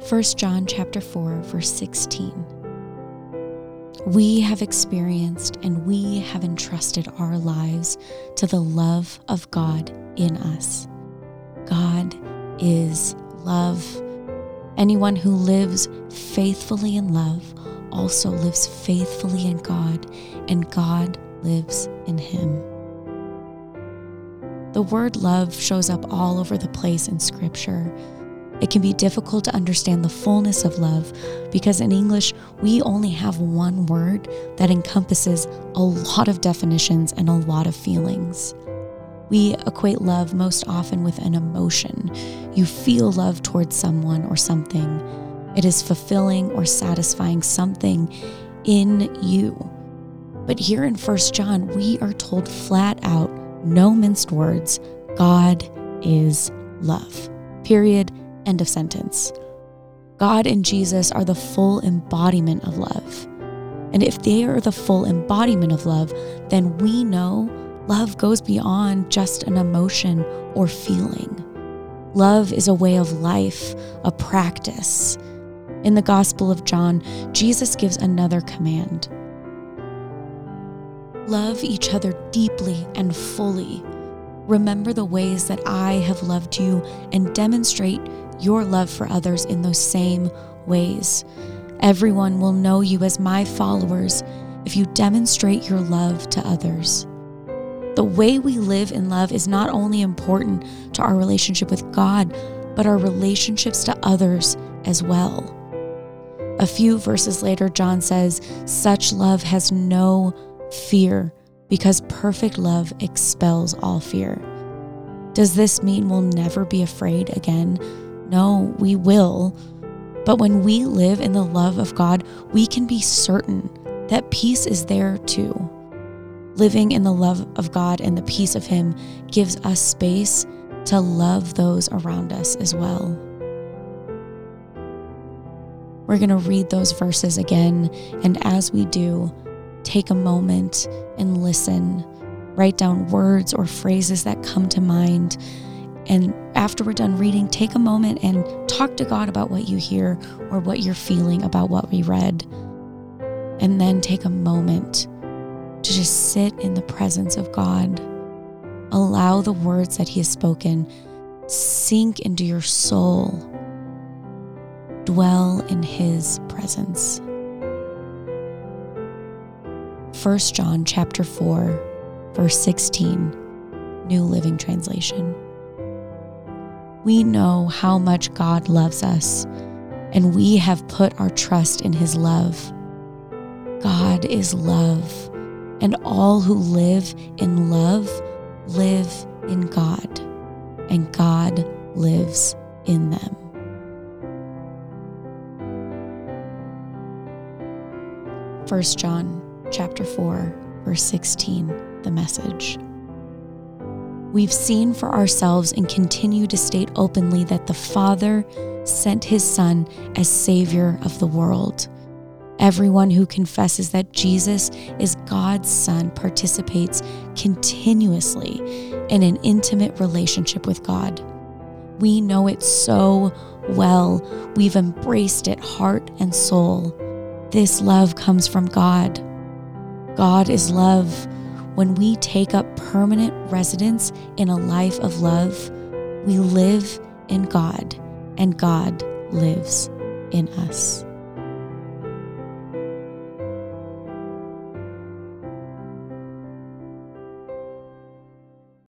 1 John chapter 4 verse 16. We have experienced and we have entrusted our lives to the love of God in us. God is love. Anyone who lives faithfully in love also lives faithfully in God, and God lives in him. The word love shows up all over the place in Scripture. It can be difficult to understand the fullness of love because in English, we only have one word that encompasses a lot of definitions and a lot of feelings. We equate love most often with an emotion. You feel love towards someone or something. It is fulfilling or satisfying something in you. But here in 1 John, we are told flat out, no minced words, God is love. Period End of sentence. God and Jesus are the full embodiment of love. And if they are the full embodiment of love, then we know love goes beyond just an emotion or feeling. Love is a way of life, a practice. In the Gospel of John, Jesus gives another command Love each other deeply and fully. Remember the ways that I have loved you and demonstrate your love for others in those same ways. Everyone will know you as my followers if you demonstrate your love to others. The way we live in love is not only important to our relationship with God, but our relationships to others as well. A few verses later, John says, Such love has no fear because perfect love expels all fear. Does this mean we'll never be afraid again? No, we will. But when we live in the love of God, we can be certain that peace is there too. Living in the love of God and the peace of Him gives us space to love those around us as well. We're going to read those verses again, and as we do, take a moment and listen. Write down words or phrases that come to mind and after we're done reading, take a moment and talk to God about what you hear or what you're feeling about what we read. And then take a moment to just sit in the presence of God. Allow the words that He has spoken sink into your soul. Dwell in His presence. 1 John chapter 4 verse 16 New Living Translation we know how much God loves us, and we have put our trust in His love. God is love, and all who live in love live in God, and God lives in them. First John chapter 4 verse 16 the message We've seen for ourselves and continue to state openly that the Father sent his Son as Savior of the world. Everyone who confesses that Jesus is God's Son participates continuously in an intimate relationship with God. We know it so well. We've embraced it heart and soul. This love comes from God. God is love. When we take up permanent residence in a life of love, we live in God and God lives in us.